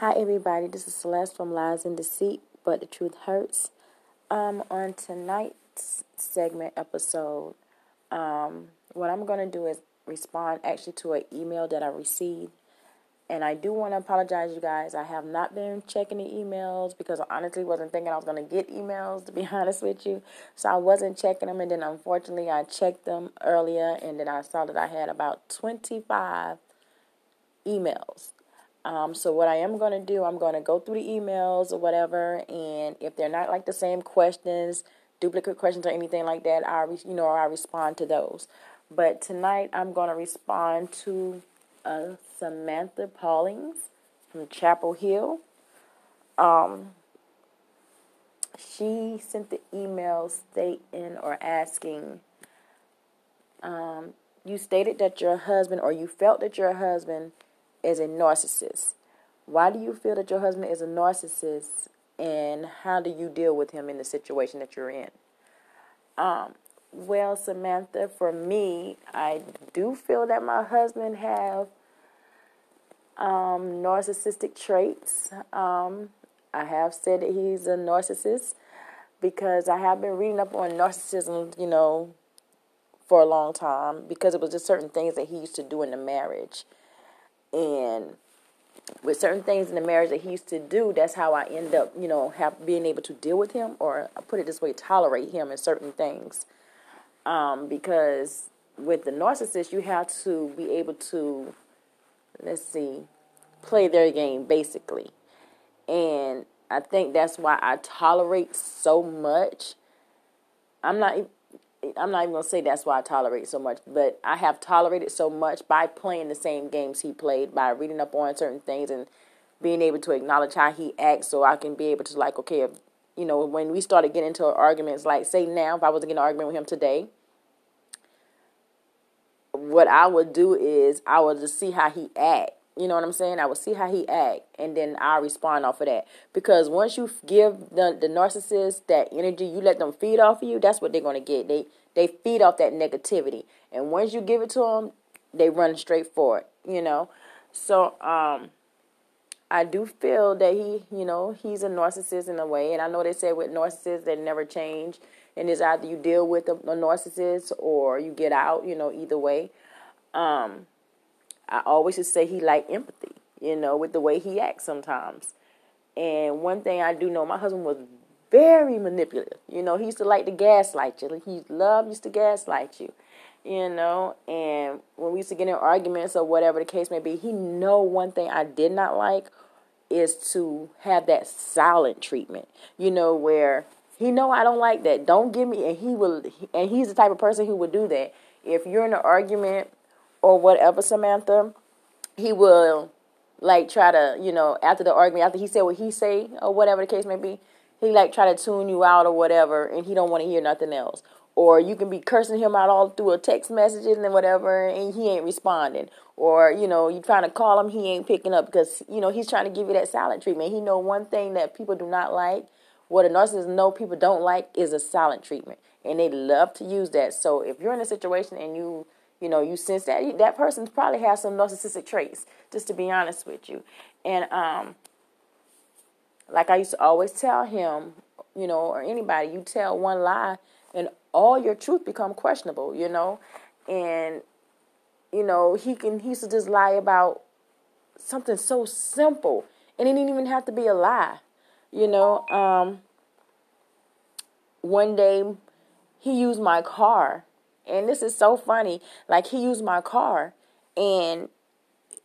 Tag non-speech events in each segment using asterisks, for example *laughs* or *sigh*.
Hi, everybody. This is Celeste from Lies and Deceit, but the truth hurts. Um, on tonight's segment episode, um, what I'm going to do is respond actually to an email that I received. And I do want to apologize, you guys. I have not been checking the emails because I honestly wasn't thinking I was going to get emails, to be *laughs* honest with you. So I wasn't checking them. And then unfortunately, I checked them earlier and then I saw that I had about 25 emails. Um, so what I am going to do, I'm going to go through the emails or whatever, and if they're not like the same questions, duplicate questions or anything like that, I re- you know I respond to those. But tonight I'm going to respond to uh, Samantha Paulings from Chapel Hill. Um, she sent the email stating or asking. Um, you stated that your husband, or you felt that your husband is a narcissist. Why do you feel that your husband is a narcissist and how do you deal with him in the situation that you're in? Um, well, Samantha, for me, I do feel that my husband have um, narcissistic traits. Um, I have said that he's a narcissist because I have been reading up on narcissism, you know, for a long time because it was just certain things that he used to do in the marriage and with certain things in the marriage that he used to do, that's how I end up, you know, have being able to deal with him, or I put it this way, tolerate him in certain things. Um, because with the narcissist, you have to be able to, let's see, play their game basically, and I think that's why I tolerate so much. I'm not I'm not even gonna say that's why I tolerate so much, but I have tolerated so much by playing the same games he played, by reading up on certain things and being able to acknowledge how he acts, so I can be able to like, okay, if, you know, when we started getting into arguments, like say now, if I was to get an argument with him today, what I would do is I would just see how he act you know what I'm saying? I will see how he act, and then I'll respond off of that. Because once you give the the narcissist that energy, you let them feed off of you. That's what they're gonna get. They they feed off that negativity, and once you give it to them, they run straight for it. You know, so um, I do feel that he, you know, he's a narcissist in a way, and I know they say with narcissists they never change, and it's either you deal with a, a narcissist or you get out. You know, either way. Um, I always just say he like empathy, you know, with the way he acts sometimes. And one thing I do know, my husband was very manipulative. You know, he used to like to gaslight you. He loved used to gaslight you. You know, and when we used to get in arguments or whatever the case may be, he know one thing I did not like is to have that silent treatment. You know, where he know I don't like that. Don't give me and he will and he's the type of person who would do that. If you're in an argument or whatever, Samantha, he will like try to, you know, after the argument, after he said what he say or whatever the case may be, he like try to tune you out or whatever, and he don't want to hear nothing else. Or you can be cursing him out all through a text messages and then whatever, and he ain't responding. Or you know, you trying to call him, he ain't picking up because you know he's trying to give you that silent treatment. He know one thing that people do not like. What a narcissist know people don't like is a silent treatment, and they love to use that. So if you're in a situation and you you know, you sense that that person probably has some narcissistic traits, just to be honest with you. And um, like I used to always tell him, you know, or anybody, you tell one lie and all your truth become questionable, you know. And you know, he can he used to just lie about something so simple. And it didn't even have to be a lie. You know, um, one day he used my car and this is so funny. Like he used my car and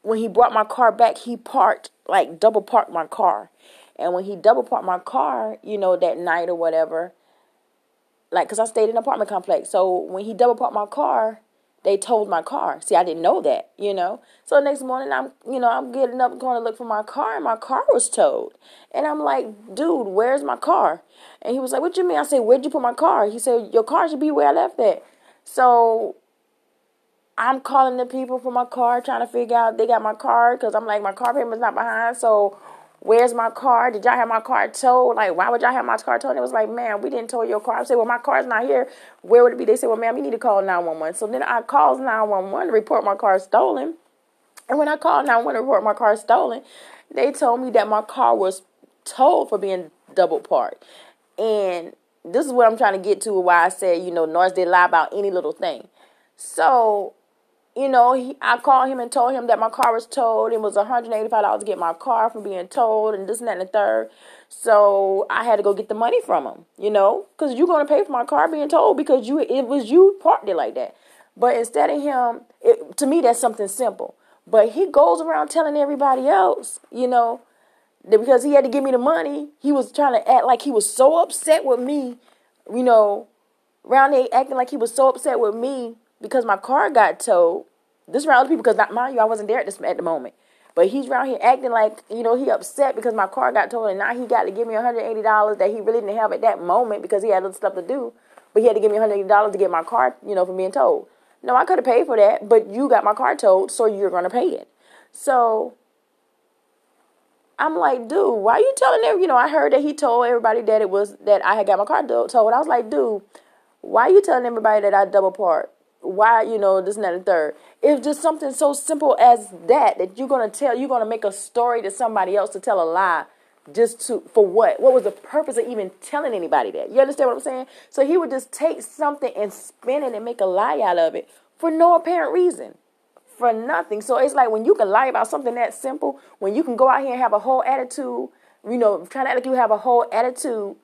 when he brought my car back, he parked like double parked my car. And when he double parked my car, you know, that night or whatever, like, cause I stayed in an apartment complex. So when he double parked my car, they towed my car. See, I didn't know that, you know. So the next morning, I'm, you know, I'm getting up going to look for my car, and my car was towed. And I'm like, dude, where's my car? And he was like, what you mean? I said, where'd you put my car? He said, your car should be where I left it. So I'm calling the people for my car, trying to figure out they got my car because I'm like my car payment's not behind. So where's my car? Did y'all have my car towed? Like why would y'all have my car towed? And it was like, man, we didn't tow your car. I said, well, my car's not here. Where would it be? They said, well, ma'am, you need to call 911. So then I called 911 to report my car stolen. And when I called 911 to report my car stolen, they told me that my car was towed for being double parked. And this is what I'm trying to get to why I said, you know, Norris did lie about any little thing. So, you know, he, I called him and told him that my car was towed. It was $185 to get my car from being towed and this and that and the third. So I had to go get the money from him, you know, because you're going to pay for my car being towed because you it was you parked it like that. But instead of him, it, to me, that's something simple. But he goes around telling everybody else, you know, because he had to give me the money, he was trying to act like he was so upset with me, you know, around there acting like he was so upset with me because my car got towed. This around other people because mind you, I wasn't there at this at the moment. But he's around here acting like, you know, he upset because my car got towed and now he got to give me $180 that he really didn't have at that moment because he had other stuff to do. But he had to give me $180 to get my car, you know, from being towed. No, I could have paid for that, but you got my car towed, so you're going to pay it. So I'm like, dude, why are you telling them? You know, I heard that he told everybody that it was that I had got my car towed. I was like, dude, why are you telling everybody that I double parked? why you know this and that and third it's just something so simple as that that you're to tell you're to make a story to somebody else to tell a lie just to for what what was the purpose of even telling anybody that you understand what i'm saying so he would just take something and spin it and make a lie out of it for no apparent reason for nothing so it's like when you can lie about something that simple when you can go out here and have a whole attitude you know trying to act like you have a whole attitude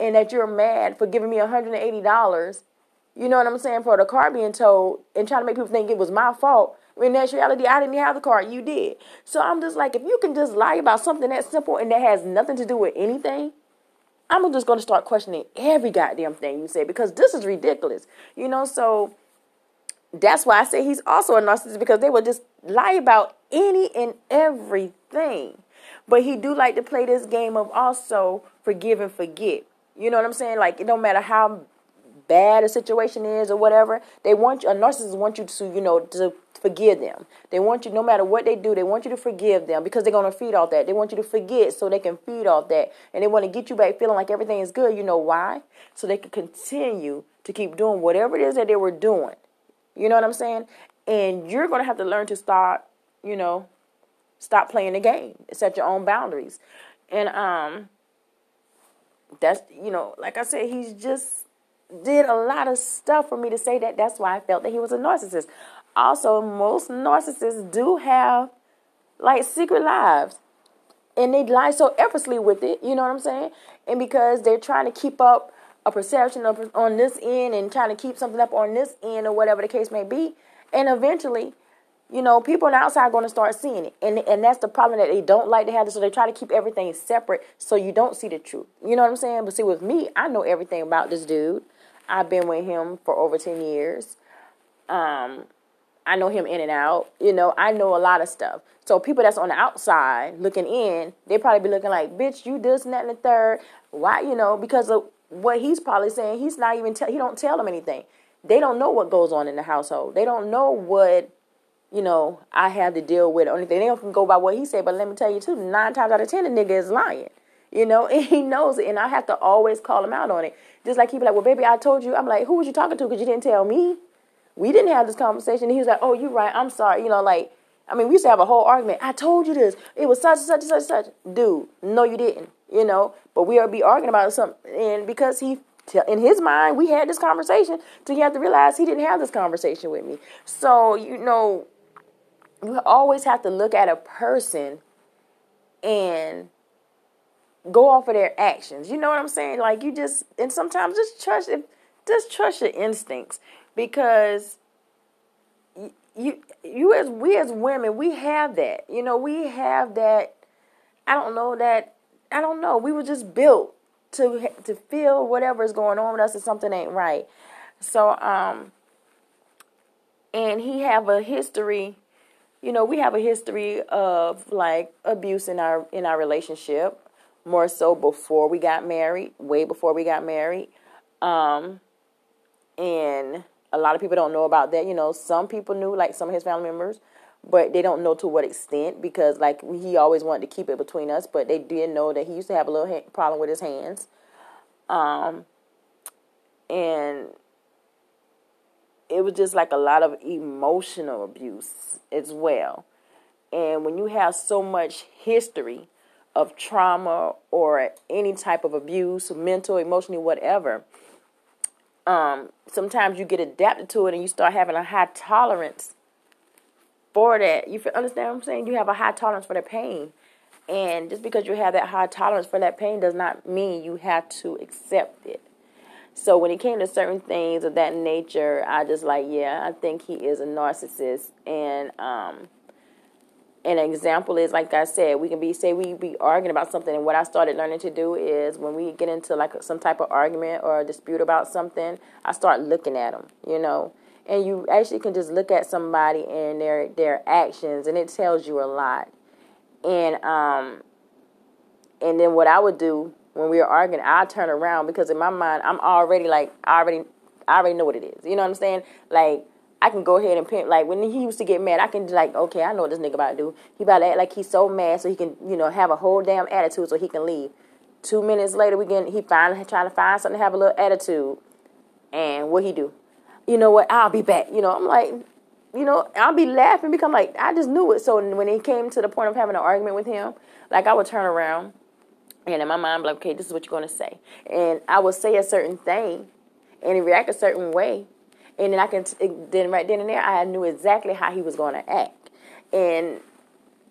and that you're mad for giving me $180 you know what I'm saying? For the car being towed and trying to make people think it was my fault. In actuality, I didn't have the car. You did. So I'm just like, if you can just lie about something that simple and that has nothing to do with anything, I'm just going to start questioning every goddamn thing you say because this is ridiculous. You know, so that's why I say he's also a narcissist because they will just lie about any and everything. But he do like to play this game of also forgive and forget. You know what I'm saying? Like it don't matter how bad a situation is or whatever, they want you, a narcissist want you to, you know, to forgive them. They want you, no matter what they do, they want you to forgive them because they're going to feed off that. They want you to forget so they can feed off that. And they want to get you back feeling like everything is good. You know why? So they can continue to keep doing whatever it is that they were doing. You know what I'm saying? And you're going to have to learn to start, you know, stop playing the game. Set your own boundaries. And, um, that's, you know, like I said, he's just did a lot of stuff for me to say that that's why I felt that he was a narcissist. Also, most narcissists do have like secret lives. And they lie so effortlessly with it, you know what I'm saying? And because they're trying to keep up a perception of on this end and trying to keep something up on this end or whatever the case may be. And eventually, you know, people on the outside are going to start seeing it. And and that's the problem that they don't like to have. So they try to keep everything separate so you don't see the truth. You know what I'm saying? But see, with me, I know everything about this dude. I've been with him for over 10 years. Um, I know him in and out. You know, I know a lot of stuff. So people that's on the outside looking in, they probably be looking like, bitch, you this and that and the third. Why, you know, because of what he's probably saying, he's not even tell he don't tell them anything. They don't know what goes on in the household. They don't know what, you know, I have to deal with or anything. They don't go by what he said, but let me tell you too, nine times out of ten the nigga is lying. You know, *laughs* and he knows it, and I have to always call him out on it. Just like he be like, "Well, baby, I told you." I'm like, "Who was you talking to? Because you didn't tell me." We didn't have this conversation. And he was like, "Oh, you're right. I'm sorry." You know, like, I mean, we used to have a whole argument. I told you this. It was such and such and such and such. Dude, no, you didn't. You know, but we are be arguing about something, and because he in his mind, we had this conversation. So you have to realize he didn't have this conversation with me. So, you know, you always have to look at a person and go off of their actions. You know what I'm saying? Like you just and sometimes just trust just trust your instincts because you, you as we as women we have that. You know, we have that I don't know that I don't know. We were just built to to feel whatever is going on with us if something ain't right. So um and he have a history you know we have a history of like abuse in our in our relationship more so before we got married, way before we got married. Um, and a lot of people don't know about that. You know, some people knew, like some of his family members, but they don't know to what extent because, like, he always wanted to keep it between us. But they did know that he used to have a little ha- problem with his hands, um, and it was just like a lot of emotional abuse as well. And when you have so much history of trauma or any type of abuse, mental, emotional, whatever, um, sometimes you get adapted to it and you start having a high tolerance for that. You understand what I'm saying? You have a high tolerance for the pain. And just because you have that high tolerance for that pain does not mean you have to accept it. So when it came to certain things of that nature, I just like, yeah, I think he is a narcissist. And um, an example is like I said, we can be say we be arguing about something, and what I started learning to do is when we get into like some type of argument or dispute about something, I start looking at them, you know, and you actually can just look at somebody and their their actions, and it tells you a lot. And um, and then what I would do when we were arguing, I turn around because in my mind I'm already like I already I already know what it is. You know what I'm saying? Like I can go ahead and pimp like when he used to get mad, I can like, okay, I know what this nigga about to do. He about to act like he's so mad so he can, you know, have a whole damn attitude so he can leave. Two minutes later we get he finally trying to find something to have a little attitude. And what he do? You know what, I'll be back. You know, I'm like you know, I'll be laughing because I'm like, I just knew it. So when it came to the point of having an argument with him, like I would turn around and in my mind, like, okay, this is what you're to say. And I would say a certain thing and he react a certain way. And then I can, then right then and there, I knew exactly how he was going to act. And,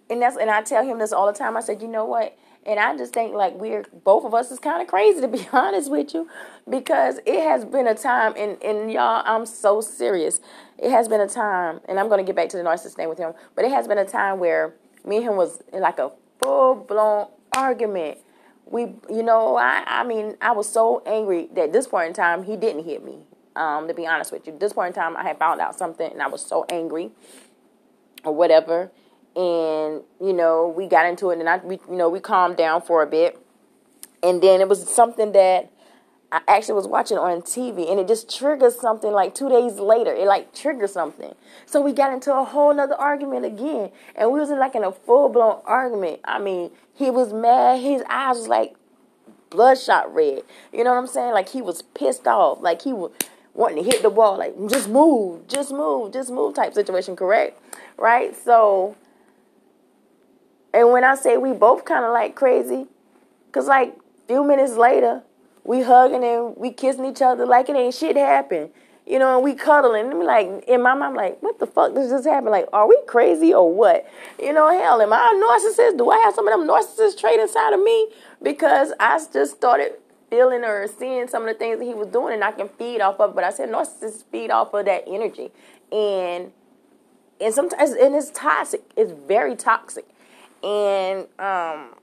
and that's, and I tell him this all the time. I said, you know what? And I just think like we're both of us is kind of crazy to be *laughs* honest with you, because it has been a time, and and y'all, I'm so serious. It has been a time, and I'm gonna get back to the narcissist thing with him, but it has been a time where me and him was in like a full blown argument we, you know, I, I mean, I was so angry that at this point in time, he didn't hit me. Um, to be honest with you, this point in time, I had found out something, and I was so angry, or whatever. And you know, we got into it, and I, we, you know, we calmed down for a bit, and then it was something that I actually was watching on TV, and it just triggered something. Like two days later, it like triggered something. So we got into a whole nother argument again, and we was in like in a full blown argument. I mean, he was mad. His eyes was like bloodshot red. You know what I'm saying? Like he was pissed off. Like he was wanting to hit the wall. Like just move, just move, just move type situation. Correct? Right? So, and when I say we both kind of like crazy, cause like few minutes later we hugging and we kissing each other like it ain't shit happened. You know, and we cuddling. And I'm like, in my mind, I'm like, what the fuck does this happen? Like, are we crazy or what? You know, hell, am I a narcissist? Do I have some of them narcissist trait inside of me? Because I just started feeling or seeing some of the things that he was doing and I can feed off of. But I said narcissists feed off of that energy. And and sometimes and it's toxic. It's very toxic. And um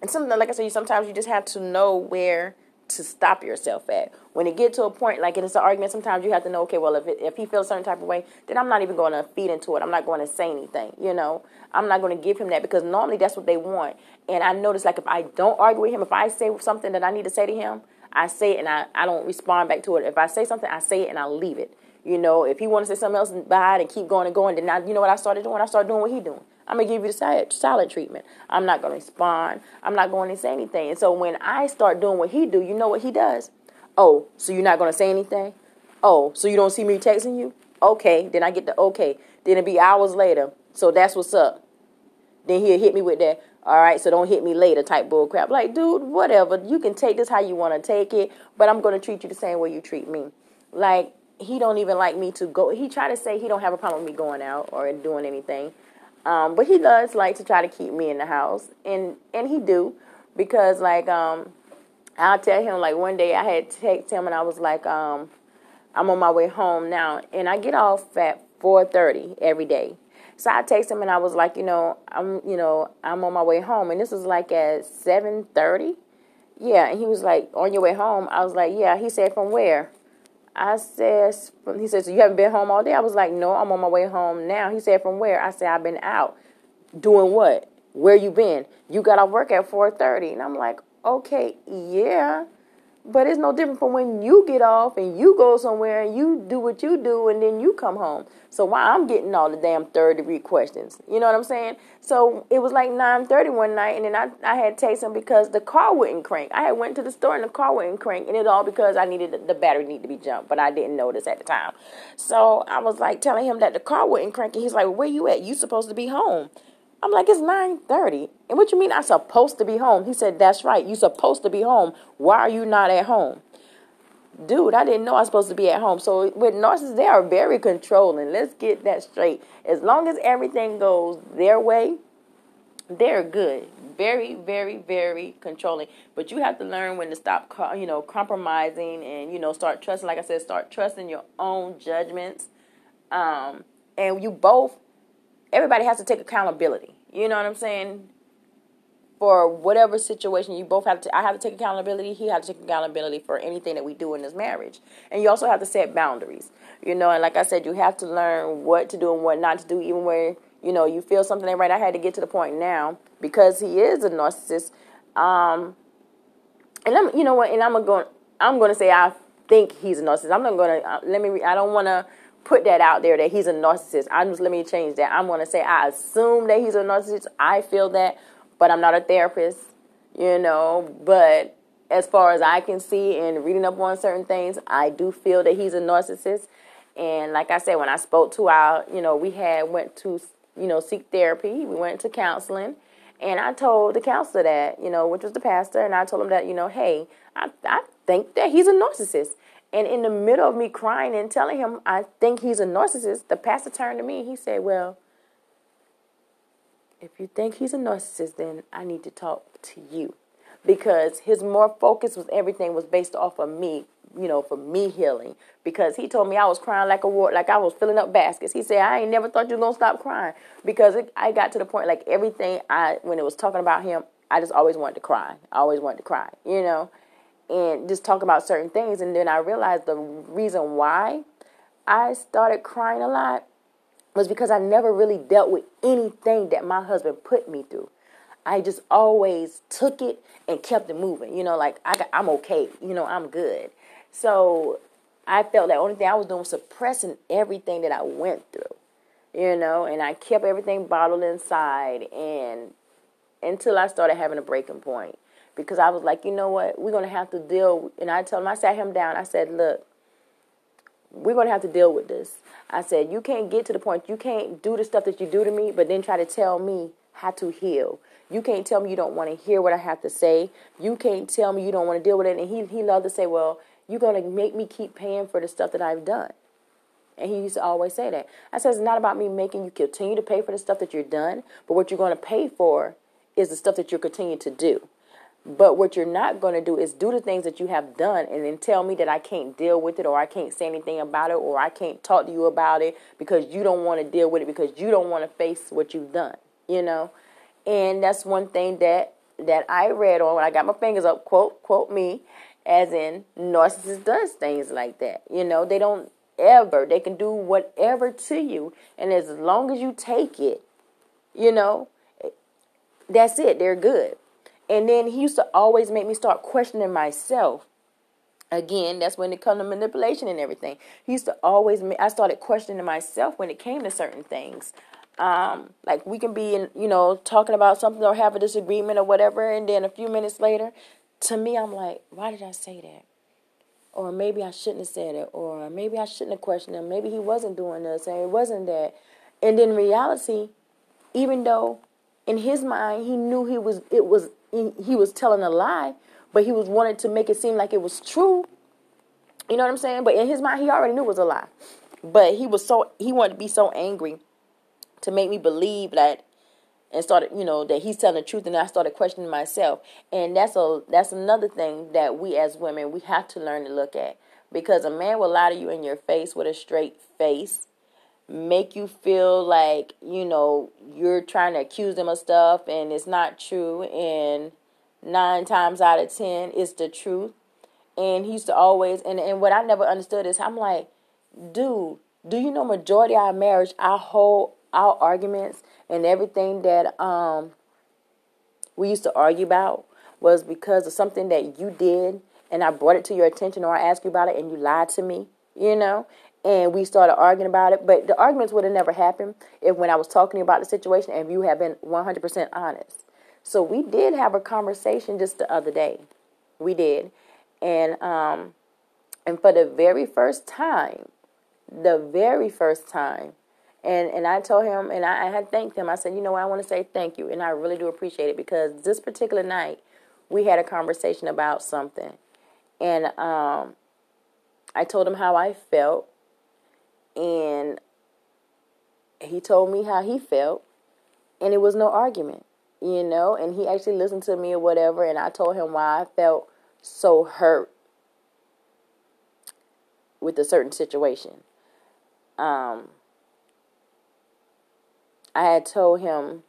and something like I said, you sometimes you just have to know where to stop yourself at. When it get to a point, like it's an argument, sometimes you have to know, okay, well, if it, if he feels a certain type of way, then I'm not even going to feed into it. I'm not going to say anything, you know. I'm not going to give him that because normally that's what they want. And I notice, like, if I don't argue with him, if I say something that I need to say to him, I say it and I, I don't respond back to it. If I say something, I say it and I leave it. You know, if he wants to say something else behind and keep going and going, then I, you know what I started doing? I started doing what he doing. I'm gonna give you the silent, treatment. I'm not gonna respond. I'm not going to say anything. And so when I start doing what he do, you know what he does? Oh, so you're not gonna say anything? Oh, so you don't see me texting you? Okay, then I get the okay. Then it be hours later. So that's what's up. Then he'll hit me with that. All right, so don't hit me later type bull crap. Like, dude, whatever. You can take this how you want to take it, but I'm gonna treat you the same way you treat me. Like he don't even like me to go. He try to say he don't have a problem with me going out or doing anything. Um, but he does like to try to keep me in the house, and and he do because like um, I'll tell him like one day I had text him and I was like um, I'm on my way home now, and I get off at 4:30 every day. So I text him and I was like, you know, I'm you know I'm on my way home, and this was like at 7:30. Yeah, and he was like, on your way home. I was like, yeah. He said, from where? I said, he says, you haven't been home all day? I was like, no, I'm on my way home now. He said, from where? I said, I've been out. Doing what? Where you been? You got off work at 4.30. And I'm like, okay, yeah. But it's no different from when you get off and you go somewhere and you do what you do and then you come home. So why I'm getting all the damn third degree questions. You know what I'm saying? So it was like 9:30 one night and then I, I had him because the car wouldn't crank. I had went to the store and the car wouldn't crank and it all because I needed the, battery needed to be jumped, but I didn't notice at the time. So I was like telling him that the car wouldn't crank and he's like, "Where you at? You supposed to be home." I'm like, it's 9:30. And what you mean I'm supposed to be home? He said, That's right. You're supposed to be home. Why are you not at home? Dude, I didn't know I was supposed to be at home. So with narcissists, they are very controlling. Let's get that straight. As long as everything goes their way, they're good. Very, very, very controlling. But you have to learn when to stop, you know, compromising and you know start trusting. Like I said, start trusting your own judgments. Um, and you both everybody has to take accountability. You know what I'm saying? For whatever situation, you both have to. I have to take accountability. He has to take accountability for anything that we do in this marriage. And you also have to set boundaries. You know, and like I said, you have to learn what to do and what not to do, even where you know you feel something ain't right. I had to get to the point now because he is a narcissist. Um, and I'm, you know what? And I'm gonna go. I'm to say I think he's a narcissist. I'm not to. Uh, let me. I don't want to put that out there that he's a narcissist. I'm just let me change that. I'm gonna say I assume that he's a narcissist. I feel that, but I'm not a therapist, you know. But as far as I can see and reading up on certain things, I do feel that he's a narcissist. And like I said, when I spoke to our, you know, we had went to, you know, seek therapy. We went to counseling, and I told the counselor that, you know, which was the pastor, and I told him that, you know, hey, I I think that he's a narcissist. And in the middle of me crying and telling him I think he's a narcissist, the pastor turned to me and he said, Well, if you think he's a narcissist, then I need to talk to you. Because his more focus was everything was based off of me, you know, for me healing. Because he told me I was crying like a war, like I was filling up baskets. He said, I ain't never thought you were going to stop crying. Because it, I got to the point, like everything I, when it was talking about him, I just always wanted to cry. I always wanted to cry, you know and just talk about certain things. And then I realized the reason why I started crying a lot was because I never really dealt with anything that my husband put me through. I just always took it and kept it moving. You know, like I got, I'm okay. You know, I'm good. So I felt that only thing I was doing was suppressing everything that I went through. You know, and I kept everything bottled inside and until I started having a breaking point because I was like, you know what, we're gonna have to deal. And I told him, I sat him down. I said, look, we're gonna have to deal with this. I said, you can't get to the point. You can't do the stuff that you do to me, but then try to tell me how to heal. You can't tell me you don't want to hear what I have to say. You can't tell me you don't want to deal with it. And he he loved to say, well, you're gonna make me keep paying for the stuff that I've done. And he used to always say that. I said, it's not about me making you continue to pay for the stuff that you're done, but what you're going to pay for is the stuff that you're continuing to do. But what you're not going to do is do the things that you have done and then tell me that I can't deal with it or I can't say anything about it or I can't talk to you about it because you don't want to deal with it because you don't want to face what you've done, you know? And that's one thing that that I read on when I got my fingers up, quote, quote me, as in narcissist does things like that. You know, they don't ever, they can do whatever to you. And as long as you take it, you know, that's it. They're good. And then he used to always make me start questioning myself. Again, that's when it comes to manipulation and everything. He used to always, I started questioning myself when it came to certain things. Um, like we can be in, you know, talking about something or have a disagreement or whatever, and then a few minutes later, to me, I'm like, why did I say that? Or maybe I shouldn't have said it, or maybe I shouldn't have questioned him. Maybe he wasn't doing this, and it wasn't that. And in reality, even though in his mind he knew he was, it was he, was telling a lie, but he was wanting to make it seem like it was true. You know what I'm saying? But in his mind, he already knew it was a lie. But he was so he wanted to be so angry to make me believe that and started, you know, that he's telling the truth and I started questioning myself. And that's a that's another thing that we as women we have to learn to look at. Because a man will lie to you in your face with a straight face, make you feel like, you know, you're trying to accuse them of stuff and it's not true and nine times out of ten it's the truth. And he used to always and, and what I never understood is I'm like, dude, do you know majority of our marriage, our whole our arguments and everything that um we used to argue about was because of something that you did and I brought it to your attention or I asked you about it and you lied to me, you know, and we started arguing about it. But the arguments would have never happened if when I was talking about the situation and you had been 100% honest. So we did have a conversation just the other day. We did. And um and for the very first time, the very first time, and and I told him and I, I had thanked him. I said, you know what, I want to say thank you, and I really do appreciate it because this particular night we had a conversation about something, and um, I told him how I felt, and he told me how he felt, and it was no argument, you know. And he actually listened to me or whatever, and I told him why I felt so hurt with a certain situation. Um, I had told him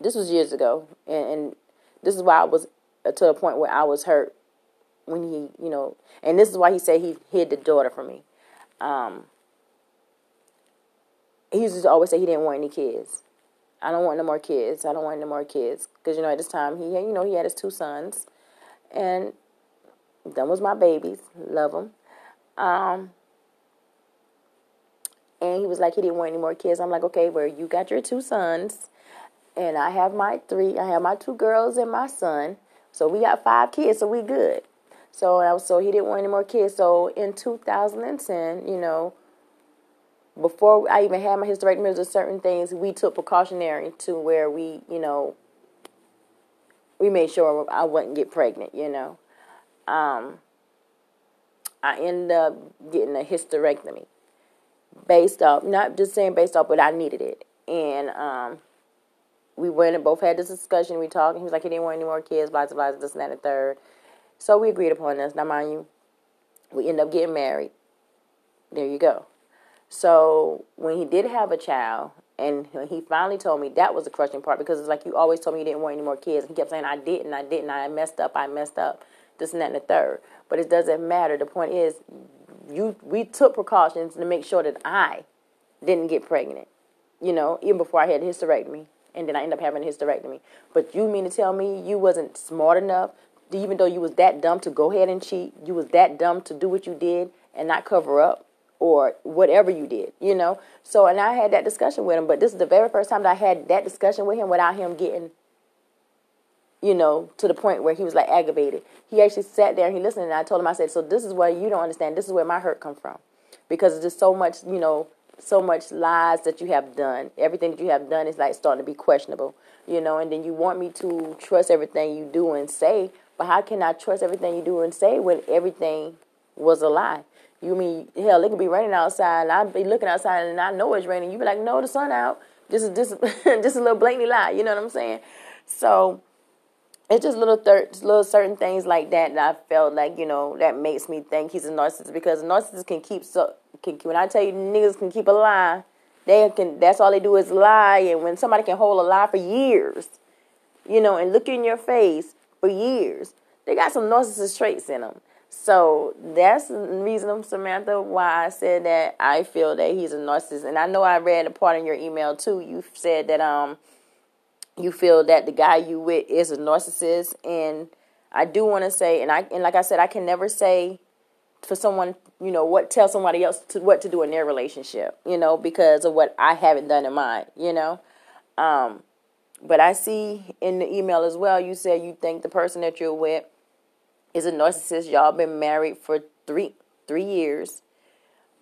this was years ago, and, and this is why I was to the point where I was hurt when he, you know, and this is why he said he hid the daughter from me. Um, he used to always say he didn't want any kids. I don't want no more kids. I don't want no more kids because you know at this time he, you know, he had his two sons, and them was my babies. Love them. Um, and he was like he didn't want any more kids. I'm like, okay, well you got your two sons, and I have my three. I have my two girls and my son. So we got five kids. So we good. So so he didn't want any more kids. So in 2010, you know, before I even had my hysterectomy, there's certain things we took precautionary to where we, you know, we made sure I wouldn't get pregnant. You know, um, I ended up getting a hysterectomy based off, not just saying based off, but I needed it, and um, we went and both had this discussion. We talked, and he was like, he didn't want any more kids, blah blah blah, this and that and third. So we agreed upon this. Now, mind you, we end up getting married. There you go. So when he did have a child, and he finally told me that was the crushing part because it's like you always told me you didn't want any more kids. He kept saying I didn't, I didn't, I messed up, I messed up, this and that and the third. But it doesn't matter. The point is, you we took precautions to make sure that I didn't get pregnant. You know, even before I had a hysterectomy, and then I ended up having a hysterectomy. But you mean to tell me you wasn't smart enough even though you was that dumb to go ahead and cheat, you was that dumb to do what you did and not cover up or whatever you did, you know. So and I had that discussion with him, but this is the very first time that I had that discussion with him without him getting you know, to the point where he was like aggravated. He actually sat there and he listened and I told him I said, "So this is what you don't understand. This is where my hurt come from." Because there's so much, you know, so much lies that you have done. Everything that you have done is like starting to be questionable, you know, and then you want me to trust everything you do and say, but how can I trust everything you do and say when everything was a lie? You mean hell? It could be raining outside, and I'd be looking outside, and I know it's raining. You be like, "No, the sun out." Is just *laughs* just a little blatantly lie. You know what I'm saying? So it's just little thir- little certain things like that that I felt like you know that makes me think he's a narcissist because a narcissist can keep so can when I tell you niggas can keep a lie, they can that's all they do is lie, and when somebody can hold a lie for years, you know, and look in your face for years. They got some narcissist traits in them. So that's the reason, Samantha, why I said that I feel that he's a narcissist. And I know I read a part in your email too. You said that um you feel that the guy you with is a narcissist, and I do want to say, and I and like I said, I can never say for someone, you know, what tell somebody else to what to do in their relationship, you know, because of what I haven't done in mine, you know. Um, but I see in the email as well, you said you think the person that you're with is a narcissist. Y'all been married for three three years.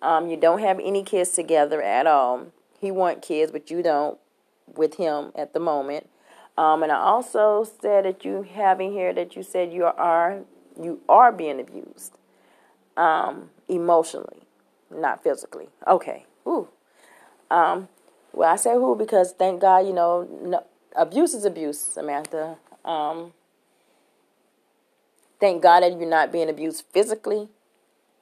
Um, you don't have any kids together at all. He want kids, but you don't with him at the moment. Um, and I also said that you have here that you said you are you are being abused, um, emotionally, not physically. Okay. Ooh. Um, well, I say who because thank God, you know, no, abuse is abuse, Samantha. Um, thank God that you're not being abused physically.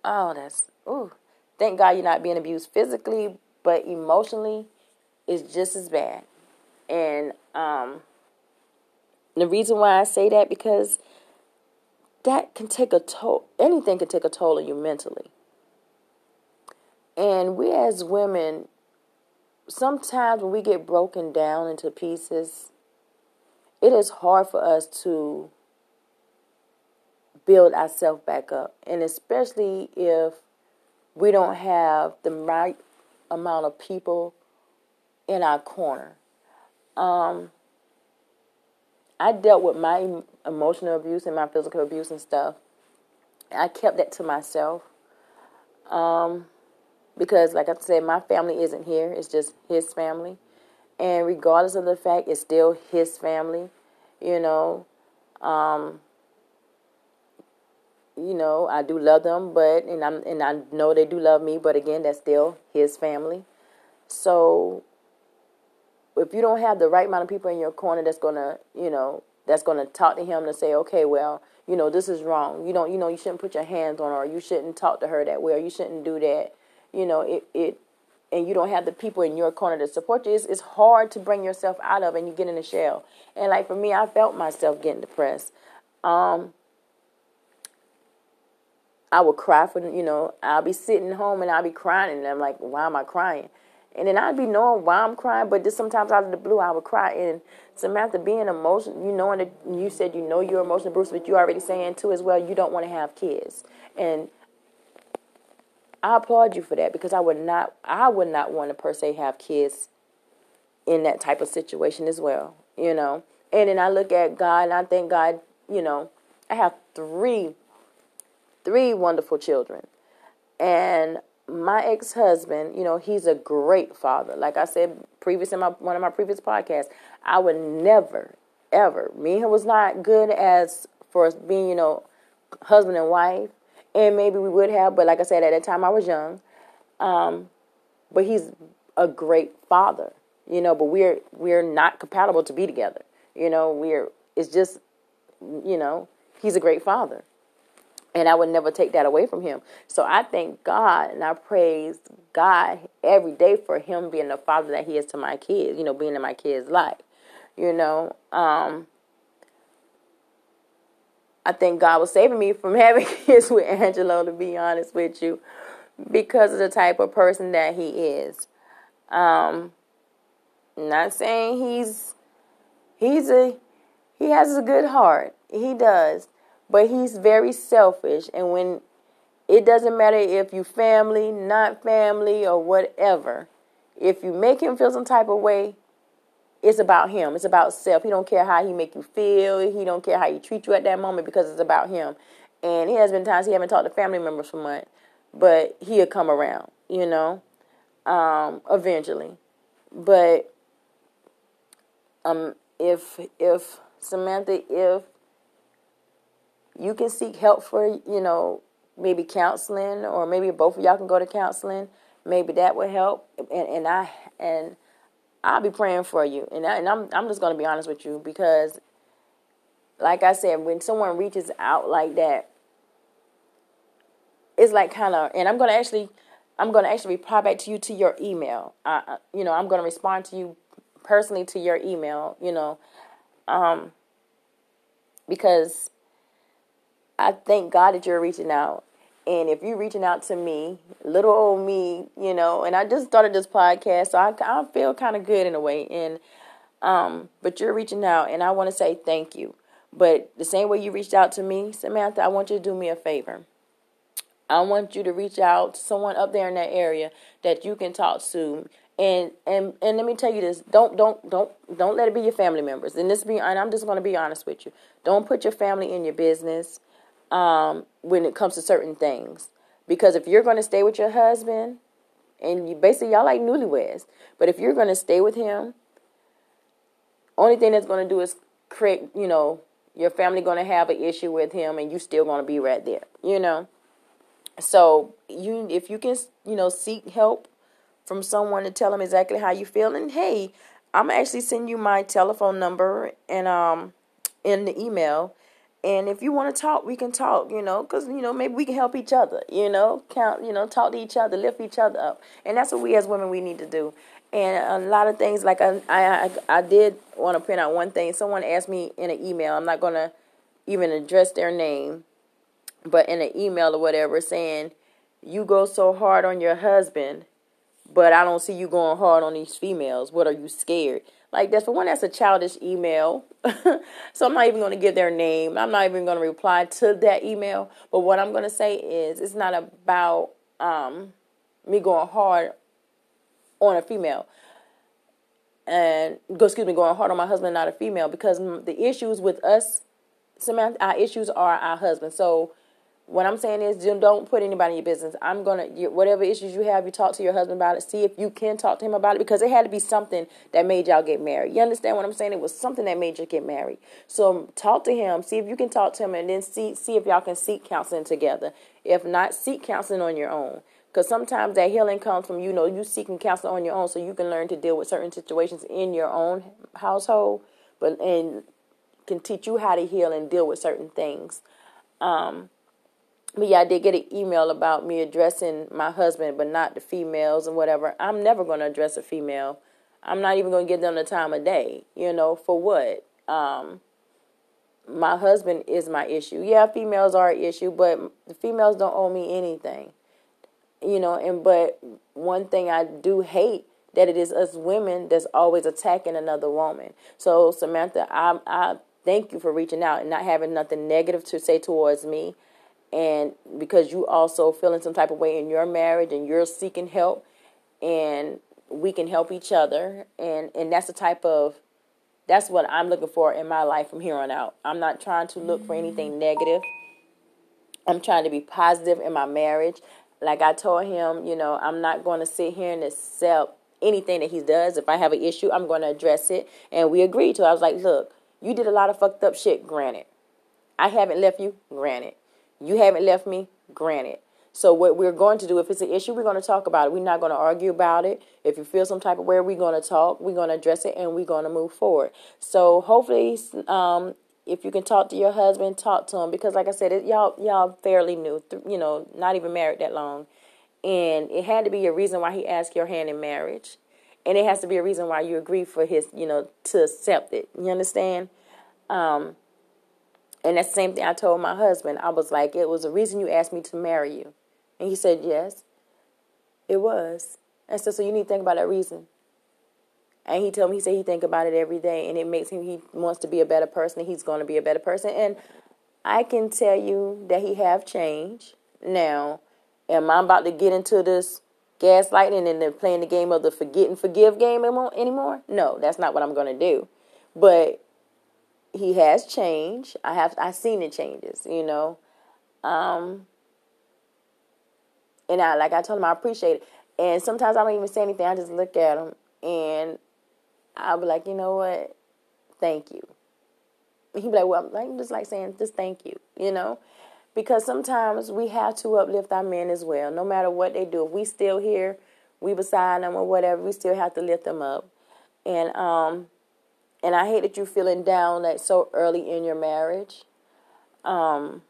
Oh, that's ooh. Thank God you're not being abused physically, but emotionally is just as bad. And um, the reason why I say that because that can take a toll. Anything can take a toll on you mentally. And we as women, sometimes when we get broken down into pieces, it is hard for us to build ourselves back up. And especially if we don't have the right amount of people in our corner. Um, I dealt with my emotional abuse and my physical abuse and stuff. I kept that to myself. Um, because, like I said, my family isn't here, it's just his family. And regardless of the fact, it's still his family, you know. Um, you know, I do love them, but and I'm and I know they do love me, but again, that's still his family. So if you don't have the right amount of people in your corner that's gonna, you know, that's gonna talk to him to say, okay, well, you know, this is wrong. You don't, you know, you shouldn't put your hands on her, you shouldn't talk to her that way, or you shouldn't do that. You know, it it and you don't have the people in your corner to support you, it's, it's hard to bring yourself out of and you get in a shell. And like for me, I felt myself getting depressed. Um, I would cry for, you know, I'll be sitting home and I'll be crying and I'm like, why am I crying? And then I'd be knowing why I'm crying, but just sometimes out of the blue, I would cry. And Samantha, being emotional, you knowing that you said you know you're emotional, Bruce, but you already saying too as well, you don't want to have kids. And I applaud you for that because I would not, I would not want to per se have kids in that type of situation as well, you know. And then I look at God and I thank God, you know, I have three, three wonderful children. And my ex-husband, you know, he's a great father. Like I said previous in my one of my previous podcasts, I would never, ever. Me and him was not good as for being, you know, husband and wife, and maybe we would have, but like I said, at that time I was young. Um, but he's a great father, you know. But we're we're not compatible to be together, you know. We're it's just, you know, he's a great father. And I would never take that away from him. So I thank God and I praise God every day for him being the father that he is to my kids, you know, being in my kids' life. You know, um, I think God was saving me from *laughs* having kids with Angelo, to be honest with you, because of the type of person that he is. Um, not saying he's he's a he has a good heart. He does. But he's very selfish. And when it doesn't matter if you family, not family, or whatever, if you make him feel some type of way, it's about him. It's about self. He don't care how he make you feel. He don't care how he treat you at that moment because it's about him. And he has been times he haven't talked to family members for months, but he'll come around, you know, um, eventually. But um, if if Samantha, if you can seek help for, you know, maybe counseling or maybe both of y'all can go to counseling. Maybe that would help. And, and I and I'll be praying for you. And, I, and I'm I'm just going to be honest with you because like I said, when someone reaches out like that, it's like kind of, and I'm going to actually, I'm going to actually reply back to you to your email. Uh, you know, I'm going to respond to you personally to your email, you know, um, because I thank God that you're reaching out. And if you're reaching out to me, little old me, you know, and I just started this podcast, so I, I feel kind of good in a way. And um, but you're reaching out, and I want to say thank you. But the same way you reached out to me, Samantha, I want you to do me a favor. I want you to reach out to someone up there in that area that you can talk to. And and and let me tell you this: don't don't don't don't let it be your family members. And this be, and I'm just going to be honest with you. Don't put your family in your business um, when it comes to certain things. Because if you're going to stay with your husband, and you basically y'all like newlyweds, but if you're going to stay with him, only thing that's going to do is create, you know, your family going to have an issue with him, and you still going to be right there, you know. So you, if you can, you know, seek help from someone to tell them exactly how you feel, and hey, I'm actually send you my telephone number and um in the email and if you want to talk, we can talk, you know, because, you know, maybe we can help each other, you know, count, you know, talk to each other, lift each other up. And that's what we as women, we need to do. And a lot of things, like I, I, I did want to print out one thing. Someone asked me in an email, I'm not going to even address their name, but in an email or whatever, saying, you go so hard on your husband, but I don't see you going hard on these females. What are you scared? Like this. For one, that's a childish email. *laughs* so I'm not even going to give their name. I'm not even going to reply to that email. But what I'm going to say is it's not about um, me going hard on a female and go excuse me going hard on my husband not a female because the issues with us Samantha our issues are our husband so what I'm saying is, don't put anybody in your business. I'm gonna whatever issues you have, you talk to your husband about it. See if you can talk to him about it because it had to be something that made y'all get married. You understand what I'm saying? It was something that made you get married. So talk to him. See if you can talk to him, and then see see if y'all can seek counseling together. If not, seek counseling on your own. Because sometimes that healing comes from you know you seeking counseling on your own, so you can learn to deal with certain situations in your own household, but and can teach you how to heal and deal with certain things. Um, but yeah, I did get an email about me addressing my husband, but not the females and whatever. I'm never going to address a female. I'm not even going to give them the time of day. You know, for what? Um, my husband is my issue. Yeah, females are an issue, but the females don't owe me anything. You know, and but one thing I do hate that it is us women that's always attacking another woman. So Samantha, I I thank you for reaching out and not having nothing negative to say towards me and because you also feeling some type of way in your marriage and you're seeking help and we can help each other and and that's the type of that's what I'm looking for in my life from here on out. I'm not trying to look for anything negative. I'm trying to be positive in my marriage. Like I told him, you know, I'm not going to sit here and accept anything that he does. If I have an issue, I'm going to address it. And we agreed to. It. I was like, look, you did a lot of fucked up shit, granted. I haven't left you, granted. You haven't left me, granted. So what we're going to do, if it's an issue, we're going to talk about it. We're not going to argue about it. If you feel some type of way, we're going to talk. We're going to address it, and we're going to move forward. So hopefully, um, if you can talk to your husband, talk to him because, like I said, it, y'all y'all fairly new, you know, not even married that long, and it had to be a reason why he asked your hand in marriage, and it has to be a reason why you agree for his, you know, to accept it. You understand? Um, and that's the same thing I told my husband. I was like, it was a reason you asked me to marry you. And he said, yes, it was. I said, so you need to think about that reason. And he told me, he said he think about it every day and it makes him, he wants to be a better person. He's going to be a better person. And I can tell you that he have changed. Now, am I about to get into this gaslighting and then playing the game of the forget and forgive game anymore? No, that's not what I'm going to do. But he has changed. I have I seen the changes, you know. Um and I like I told him I appreciate it. And sometimes I don't even say anything. I just look at him and I'll be like, you know what? Thank you. He'd be like, well, I'm just like saying, just thank you, you know? Because sometimes we have to uplift our men as well. No matter what they do. If we still here, we beside them or whatever, we still have to lift them up. And um and I hate that you're feeling down like so early in your marriage. Um,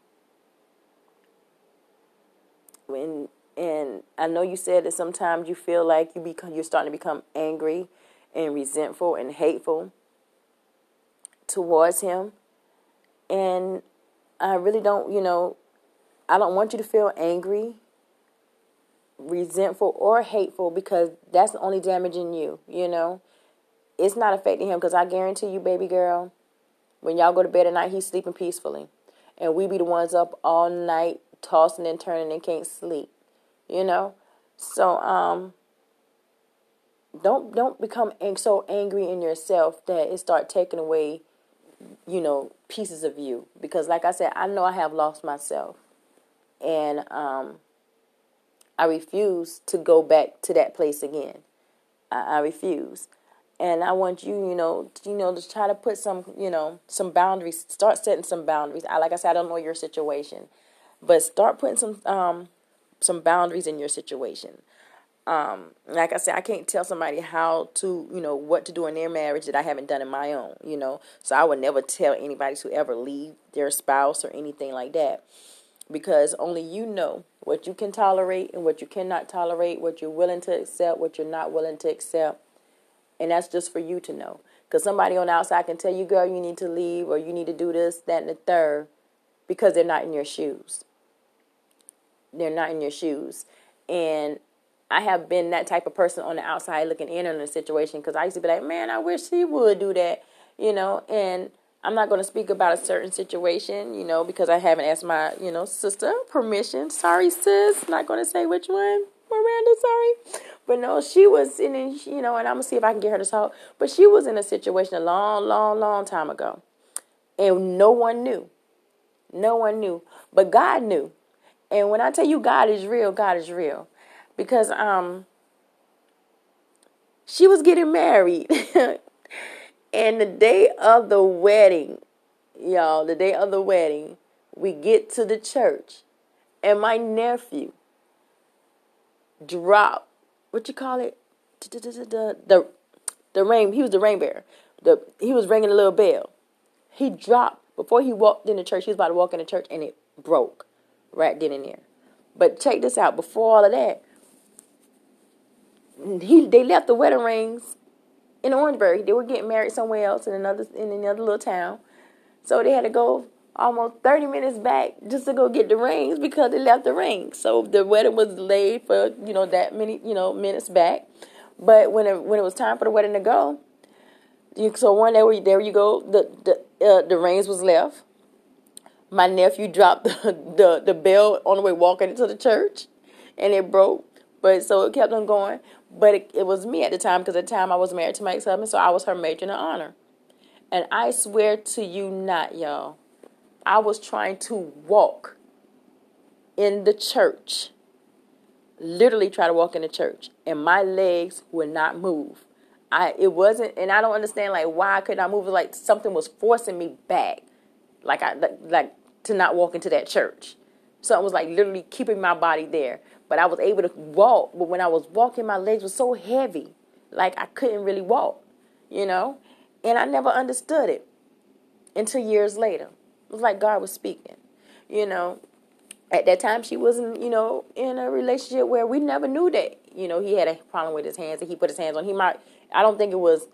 when and I know you said that sometimes you feel like you become you're starting to become angry and resentful and hateful towards him. And I really don't, you know, I don't want you to feel angry, resentful, or hateful because that's only damaging you, you know it's not affecting him because I guarantee you, baby girl, when y'all go to bed at night, he's sleeping peacefully. And we be the ones up all night tossing and turning and can't sleep. You know? So, um, don't don't become so angry in yourself that it start taking away you know pieces of you because like i said i know i have lost myself and um i refuse to go back to that place again i, I refuse and I want you, you know, you know, to try to put some, you know, some boundaries. Start setting some boundaries. I like I said, I don't know your situation, but start putting some um some boundaries in your situation. Um, like I said, I can't tell somebody how to, you know, what to do in their marriage that I haven't done in my own, you know. So I would never tell anybody to ever leave their spouse or anything like that. Because only you know what you can tolerate and what you cannot tolerate, what you're willing to accept, what you're not willing to accept and that's just for you to know. Because somebody on the outside can tell you, girl, you need to leave or you need to do this, that, and the third because they're not in your shoes. They're not in your shoes. And I have been that type of person on the outside looking in on the situation because I used to be like, man, I wish he would do that, you know, and I'm not going to speak about a certain situation, you know, because I haven't asked my, you know, sister permission. Sorry, sis. Not going to say which one. Miranda, sorry. But no, she was in, a, you know, and I'm going to see if I can get her to talk. But she was in a situation a long, long, long time ago. And no one knew. No one knew. But God knew. And when I tell you God is real, God is real. Because um she was getting married *laughs* And the day of the wedding, y'all, the day of the wedding, we get to the church, and my nephew dropped what you call it, the the the rain. He was the rain bearer. The he was ringing a little bell. He dropped before he walked in the church. He was about to walk in the church, and it broke right then and there. But check this out. Before all of that, he they left the wedding rings in Orangeburg. They were getting married somewhere else in another in another little town. So they had to go almost 30 minutes back just to go get the rings because they left the rings. So the wedding was delayed for, you know, that many, you know, minutes back. But when it when it was time for the wedding to go, you, so one day there you go, the the uh, the rings was left. My nephew dropped *laughs* the, the the bell on the way walking into the church, and it broke. But so it kept on going. But it, it was me at the time because at the time I was married to my ex husband, so I was her matron of honor. And I swear to you not, y'all, I was trying to walk in the church, literally try to walk in the church, and my legs would not move. I it wasn't, and I don't understand like why I could not move. Like something was forcing me back, like I like, like to not walk into that church. Something was like literally keeping my body there but I was able to walk. But when I was walking, my legs were so heavy, like I couldn't really walk, you know? And I never understood it until years later. It was like God was speaking, you know? At that time, she wasn't, you know, in a relationship where we never knew that, you know, he had a problem with his hands and he put his hands on. He might, I don't think it was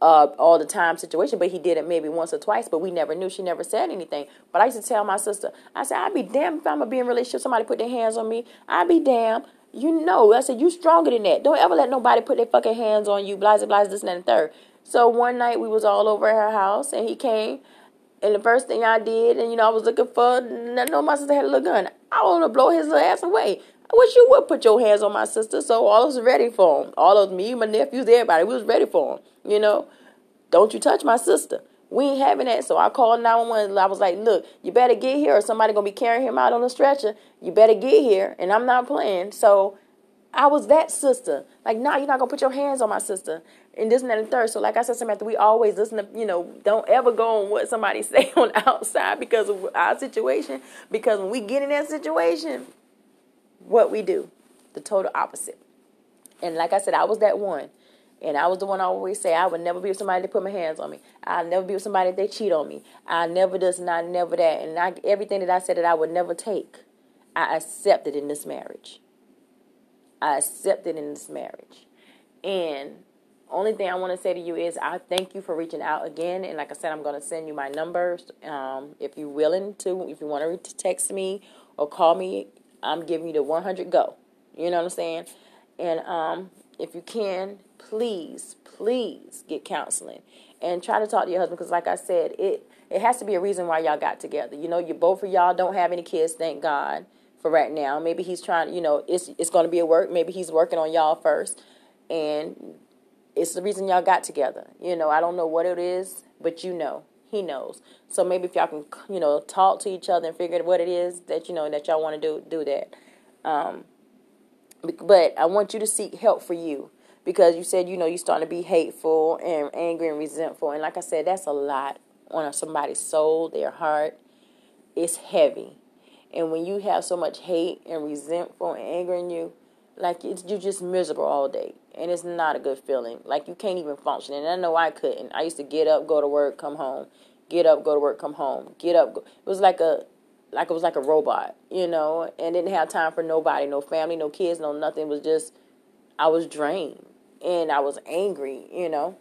uh, all the time situation, but he did it maybe once or twice, but we never knew. She never said anything. But I used to tell my sister, I said, I'd be damned if I'm gonna be in a relationship, somebody put their hands on me. I'd be damned. You know, I said, you stronger than that. Don't ever let nobody put their fucking hands on you, blah, blah, this and that and third. So one night we was all over at her house and he came and the first thing I did, and you know, I was looking for, I know my sister had a little gun. I want to blow his ass away. I wish you would put your hands on my sister. So all of us ready for him. All of me, my nephews, everybody, we was ready for him. You know, don't you touch my sister. We ain't having that. So I called 911. I was like, look, you better get here or somebody going to be carrying him out on a stretcher. You better get here. And I'm not playing. So I was that sister. Like, nah, you're not going to put your hands on my sister. And this and that and third. So like I said, Samantha, we always listen to, you know, don't ever go on what somebody *laughs* say on outside because of our situation. Because when we get in that situation, what we do, the total opposite. And like I said, I was that one. And I was the one I always say I would never be with somebody to put my hands on me. I'll never be with somebody if they cheat on me. I never this and I never that. And I, everything that I said that I would never take, I accepted in this marriage. I accepted in this marriage. And only thing I want to say to you is I thank you for reaching out again. And like I said, I'm going to send you my numbers. Um, if you're willing to, if you want to text me or call me, I'm giving you the 100 go. You know what I'm saying? And um, if you can, please, please get counseling and try to talk to your husband because, like I said, it it has to be a reason why y'all got together. You know, you both of y'all don't have any kids, thank God for right now. Maybe he's trying, you know, it's it's going to be a work. Maybe he's working on y'all first, and it's the reason y'all got together. You know, I don't know what it is, but you know, he knows. So maybe if y'all can, you know, talk to each other and figure out what it is that you know that y'all want to do, do that. Um, but I want you to seek help for you because you said you know you're starting to be hateful and angry and resentful and like i said that's a lot on somebody's soul their heart it's heavy and when you have so much hate and resentful and anger in you like it's, you're just miserable all day and it's not a good feeling like you can't even function and i know i couldn't i used to get up go to work come home get up go to work come home get up go. it was like a like it was like a robot you know and didn't have time for nobody no family no kids no nothing it was just i was drained and I was angry, you know.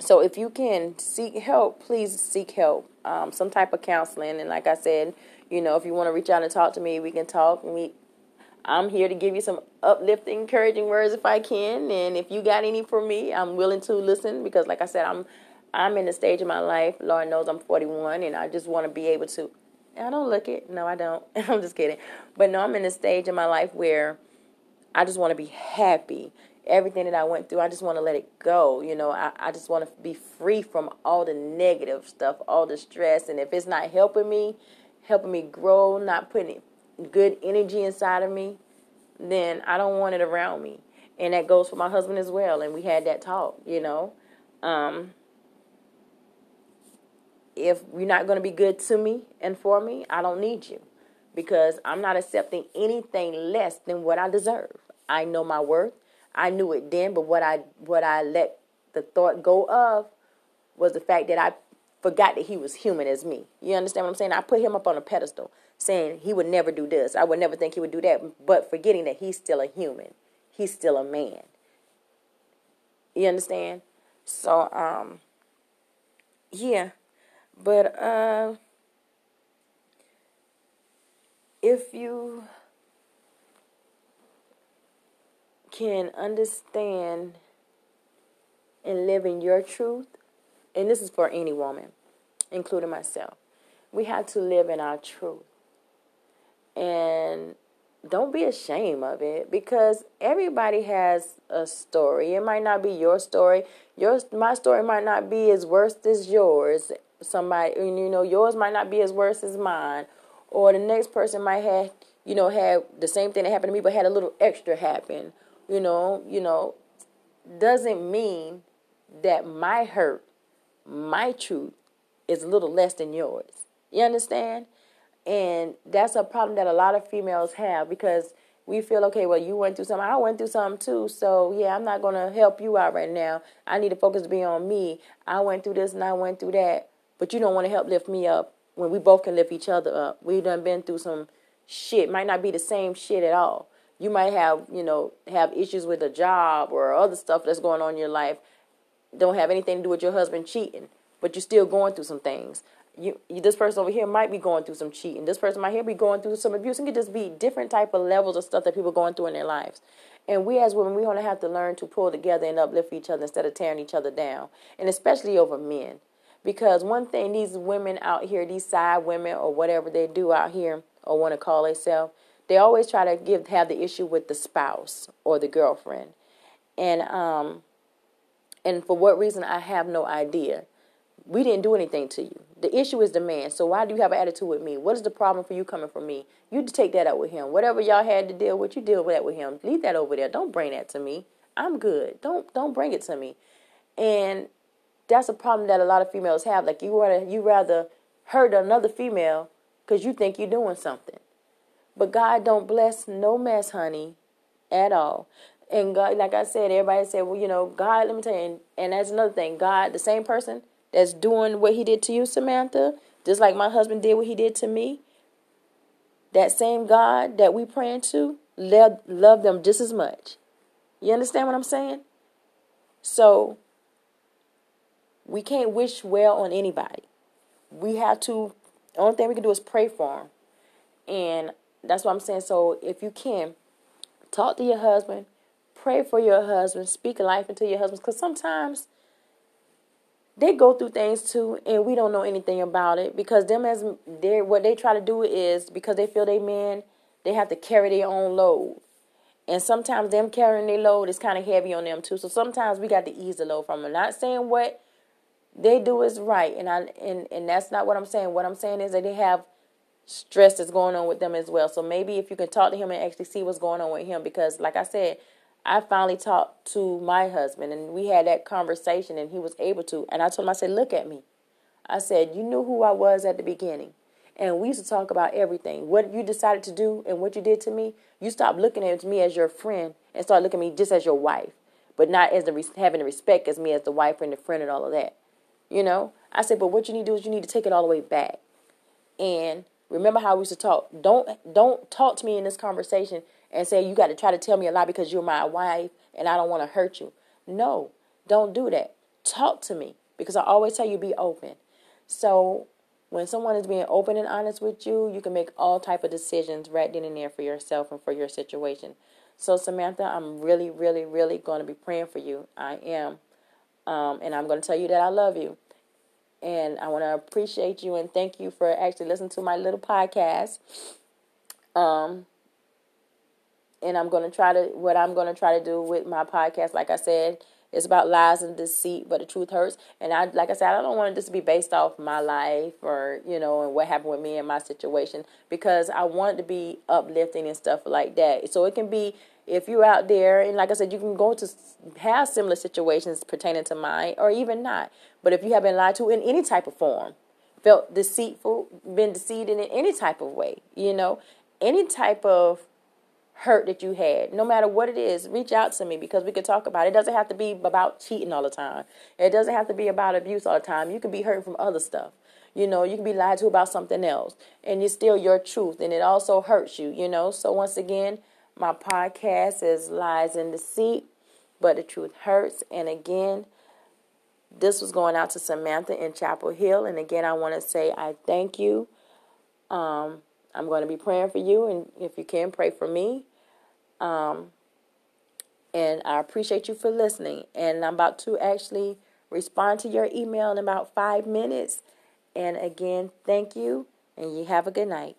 So if you can seek help, please seek help. Um, some type of counseling, and like I said, you know, if you want to reach out and talk to me, we can talk. We, I'm here to give you some uplifting, encouraging words if I can. And if you got any for me, I'm willing to listen because, like I said, I'm I'm in the stage of my life. Lord knows I'm 41, and I just want to be able to. I don't look it. No, I don't. *laughs* I'm just kidding. But no, I'm in the stage of my life where I just want to be happy. Everything that I went through, I just want to let it go. You know, I, I just want to be free from all the negative stuff, all the stress. And if it's not helping me, helping me grow, not putting good energy inside of me, then I don't want it around me. And that goes for my husband as well. And we had that talk, you know. Um, if you're not going to be good to me and for me, I don't need you because I'm not accepting anything less than what I deserve. I know my worth. I knew it then, but what I what I let the thought go of was the fact that I forgot that he was human as me. You understand what I'm saying? I put him up on a pedestal, saying he would never do this. I would never think he would do that, but forgetting that he's still a human. He's still a man. You understand? So um yeah. But uh if you can understand and live in your truth, and this is for any woman, including myself, we have to live in our truth. And don't be ashamed of it because everybody has a story. It might not be your story. Your my story might not be as worse as yours. Somebody you know yours might not be as worse as mine or the next person might have you know have the same thing that happened to me but had a little extra happen you know you know doesn't mean that my hurt my truth is a little less than yours you understand and that's a problem that a lot of females have because we feel okay well you went through something i went through something too so yeah i'm not going to help you out right now i need to focus to be on me i went through this and i went through that but you don't want to help lift me up when we both can lift each other up. We done been through some shit. Might not be the same shit at all. You might have, you know, have issues with a job or other stuff that's going on in your life. Don't have anything to do with your husband cheating, but you're still going through some things. You, you, this person over here might be going through some cheating. This person might here be going through some abuse. It could just be different type of levels of stuff that people are going through in their lives. And we as women, we want to have to learn to pull together and uplift each other instead of tearing each other down. And especially over men. Because one thing these women out here, these side women or whatever they do out here or want to call themselves, they always try to give have the issue with the spouse or the girlfriend. And um and for what reason I have no idea. We didn't do anything to you. The issue is the man. So why do you have an attitude with me? What is the problem for you coming from me? You take that up with him. Whatever y'all had to deal with, you deal with that with him. Leave that over there. Don't bring that to me. I'm good. Don't don't bring it to me. And that's a problem that a lot of females have. Like you rather you rather hurt another female because you think you're doing something. But God don't bless no mess, honey, at all. And God, like I said, everybody said, well, you know, God, let me tell you, and, and that's another thing. God, the same person that's doing what he did to you, Samantha, just like my husband did what he did to me, that same God that we praying to, love, love them just as much. You understand what I'm saying? So we can't wish well on anybody. We have to, the only thing we can do is pray for them. And that's what I'm saying. So if you can, talk to your husband, pray for your husband, speak life into your husband. Because sometimes they go through things too, and we don't know anything about it. Because them as they what they try to do is because they feel they men, they have to carry their own load. And sometimes them carrying their load is kind of heavy on them too. So sometimes we got to ease the load from them. Not saying what they do is right and I and, and that's not what I'm saying. What I'm saying is that they have stress that's going on with them as well. So maybe if you can talk to him and actually see what's going on with him because like I said, I finally talked to my husband and we had that conversation and he was able to and I told him I said, "Look at me." I said, "You knew who I was at the beginning." And we used to talk about everything. What you decided to do and what you did to me, you stopped looking at me as your friend and started looking at me just as your wife, but not as the having the respect as me as the wife and the friend and all of that. You know, I said, but what you need to do is you need to take it all the way back. And remember how we used to talk. Don't don't talk to me in this conversation and say you got to try to tell me a lie because you're my wife and I don't want to hurt you. No, don't do that. Talk to me because I always tell you be open. So when someone is being open and honest with you, you can make all type of decisions right then and there for yourself and for your situation. So Samantha, I'm really, really, really going to be praying for you. I am, um, and I'm going to tell you that I love you, and I want to appreciate you and thank you for actually listening to my little podcast. Um, and I'm going to try to what I'm going to try to do with my podcast. Like I said, it's about lies and deceit, but the truth hurts. And I, like I said, I don't want this to be based off my life or you know and what happened with me and my situation because I want it to be uplifting and stuff like that. So it can be if you're out there and like I said, you can go to have similar situations pertaining to mine or even not. But if you have been lied to in any type of form, felt deceitful, been deceived in any type of way, you know, any type of hurt that you had, no matter what it is, reach out to me because we could talk about it. It doesn't have to be about cheating all the time. It doesn't have to be about abuse all the time. You can be hurt from other stuff. You know, you can be lied to about something else and it's still your truth and it also hurts you, you know. So once again, my podcast is Lies and Deceit, but the truth hurts. And again, this was going out to Samantha in Chapel Hill. And again, I want to say I thank you. Um, I'm going to be praying for you, and if you can, pray for me. Um, and I appreciate you for listening. And I'm about to actually respond to your email in about five minutes. And again, thank you, and you have a good night.